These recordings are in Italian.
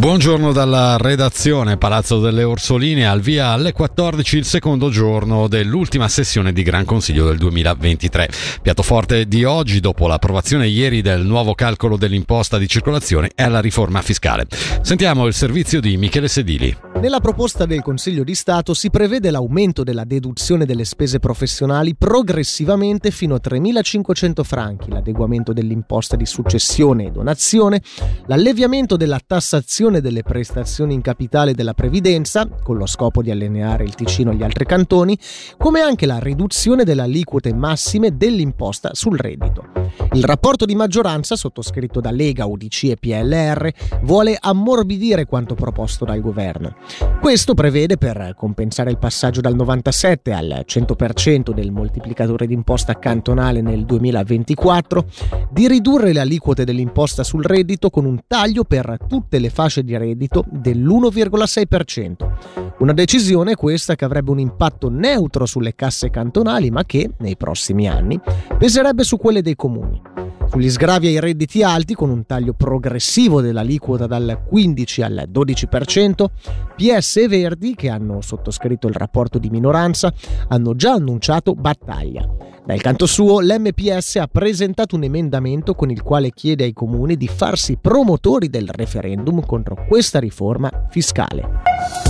Buongiorno dalla redazione Palazzo delle Orsoline al via alle 14 il secondo giorno dell'ultima sessione di Gran Consiglio del 2023. Piatto forte di oggi dopo l'approvazione ieri del nuovo calcolo dell'imposta di circolazione è la riforma fiscale. Sentiamo il servizio di Michele Sedili. Nella proposta del Consiglio di Stato si prevede l'aumento della deduzione delle spese professionali progressivamente fino a 3.500 franchi, l'adeguamento dell'imposta di successione e donazione, l'alleviamento della tassazione delle prestazioni in capitale della previdenza, con lo scopo di allineare il Ticino agli altri cantoni, come anche la riduzione delle aliquote massime dell'imposta sul reddito. Il rapporto di maggioranza, sottoscritto da Lega, UDC e PLR, vuole ammorbidire quanto proposto dal governo. Questo prevede, per compensare il passaggio dal 97 al 100% del moltiplicatore d'imposta cantonale nel 2024, di ridurre le aliquote dell'imposta sul reddito con un taglio per tutte le fasce di reddito dell'1,6%. Una decisione questa che avrebbe un impatto neutro sulle casse cantonali ma che, nei prossimi anni, peserebbe su quelle dei comuni. Sugli sgravi ai redditi alti, con un taglio progressivo dell'aliquota dal 15 al 12%, PS e Verdi, che hanno sottoscritto il rapporto di minoranza, hanno già annunciato battaglia. Dal canto suo, l'MPS ha presentato un emendamento con il quale chiede ai comuni di farsi promotori del referendum contro questa riforma fiscale.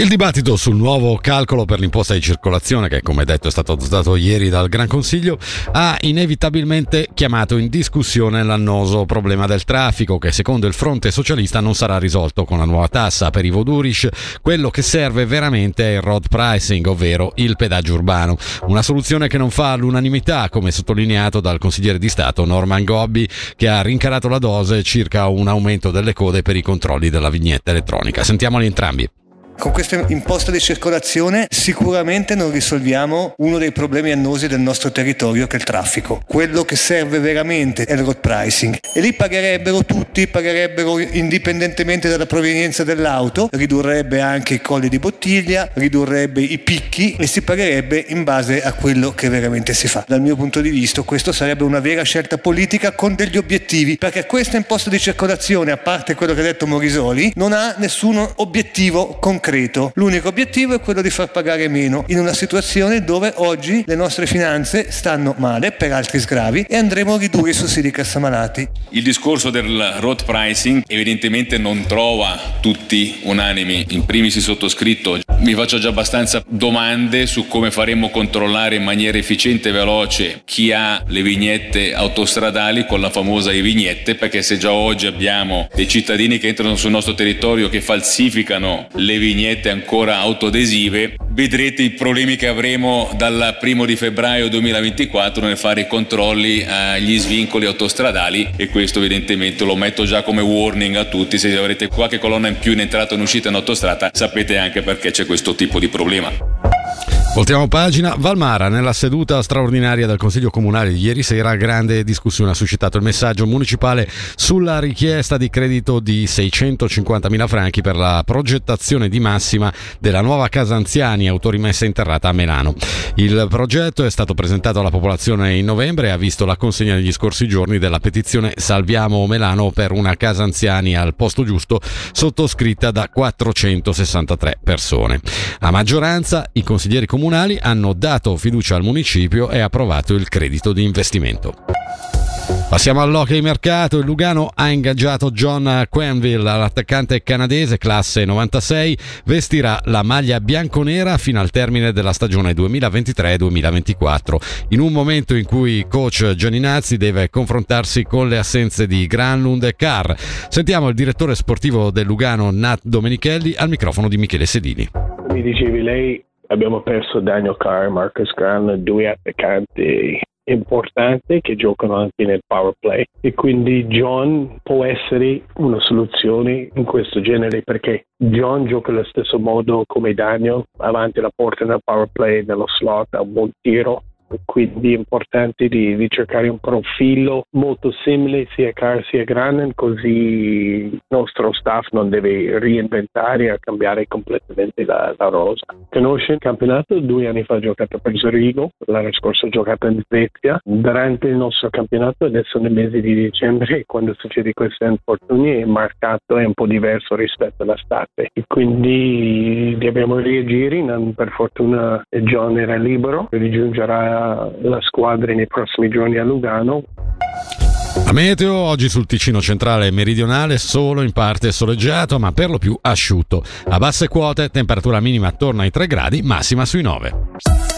Il dibattito sul nuovo calcolo per l'imposta di circolazione, che come detto è stato adottato ieri dal Gran Consiglio, ha inevitabilmente chiamato in discussione l'annoso problema del traffico, che secondo il fronte socialista non sarà risolto con la nuova tassa per i Vodurish. Quello che serve veramente è il road pricing, ovvero il pedaggio urbano. Una soluzione che non fa all'unanimità, come sottolineato dal consigliere di Stato Norman Gobbi, che ha rincarato la dose circa un aumento delle code per i controlli della vignetta elettronica. Sentiamoli entrambi. Con questa imposta di circolazione sicuramente non risolviamo uno dei problemi annosi del nostro territorio che è il traffico. Quello che serve veramente è il road pricing e lì pagherebbero tutti, pagherebbero indipendentemente dalla provenienza dell'auto, ridurrebbe anche i colli di bottiglia, ridurrebbe i picchi e si pagherebbe in base a quello che veramente si fa. Dal mio punto di vista questo sarebbe una vera scelta politica con degli obiettivi perché questa imposta di circolazione, a parte quello che ha detto Morisoli, non ha nessun obiettivo concreto concreto. L'unico obiettivo è quello di far pagare meno in una situazione dove oggi le nostre finanze stanno male per altri sgravi e andremo a ridurre i sussidi cassamalati. Il discorso del road pricing evidentemente non trova tutti unanimi, in primis il sottoscritto. Mi faccio già abbastanza domande su come faremo controllare in maniera efficiente e veloce chi ha le vignette autostradali con la famosa e-vignette, perché se già oggi abbiamo dei cittadini che entrano sul nostro territorio che falsificano le vignette, vignette ancora autoadesive, vedrete i problemi che avremo dal primo di febbraio 2024 nel fare i controlli agli svincoli autostradali e questo evidentemente lo metto già come warning a tutti, se avrete qualche colonna in più in entrata o in uscita in autostrada sapete anche perché c'è questo tipo di problema. Voltiamo pagina. Valmara, nella seduta straordinaria del Consiglio Comunale di ieri sera, grande discussione ha suscitato il messaggio municipale sulla richiesta di credito di 650.000 franchi per la progettazione di massima della nuova casa anziani autorimessa interrata a Melano. Il progetto è stato presentato alla popolazione in novembre e ha visto la consegna negli scorsi giorni della petizione Salviamo Melano per una casa anziani al posto giusto, sottoscritta da 463 persone. A maggioranza i consiglieri comunali comunali hanno dato fiducia al municipio e approvato il credito di investimento. Passiamo all'hockey mercato. Il Lugano ha ingaggiato John Quenville, l'attaccante canadese classe 96, vestirà la maglia bianconera fino al termine della stagione 2023-2024. In un momento in cui coach Gianninazzi deve confrontarsi con le assenze di Granlund e Carr. Sentiamo il direttore sportivo del Lugano Nat Domenichelli al microfono di Michele Sedini. Mi dicevi lei abbiamo perso Daniel Carr, Marcus Graham, due attaccanti importanti che giocano anche nel power play. E quindi John può essere una soluzione in questo genere perché John gioca allo stesso modo come Daniel avanti la porta nel power play nello slot ha un buon tiro quindi è importante di, di, cercare un profilo molto simile sia Car sia Granen, così il nostro staff non deve reinventare e cambiare completamente la, la rosa. Conosce il campionato, due anni fa ho giocato per Zurigo, l'anno scorso ho giocato in Svezia. Durante il nostro campionato, adesso nel mese di dicembre, quando succede questi infortuni, il mercato è un po' diverso rispetto all'estate e quindi dobbiamo reagire. Per fortuna John era libero, rigiungerà la squadra nei prossimi giorni a Lugano. A meteo oggi sul Ticino centrale e meridionale solo in parte soleggiato ma per lo più asciutto. A basse quote temperatura minima attorno ai 3 gradi, massima sui 9.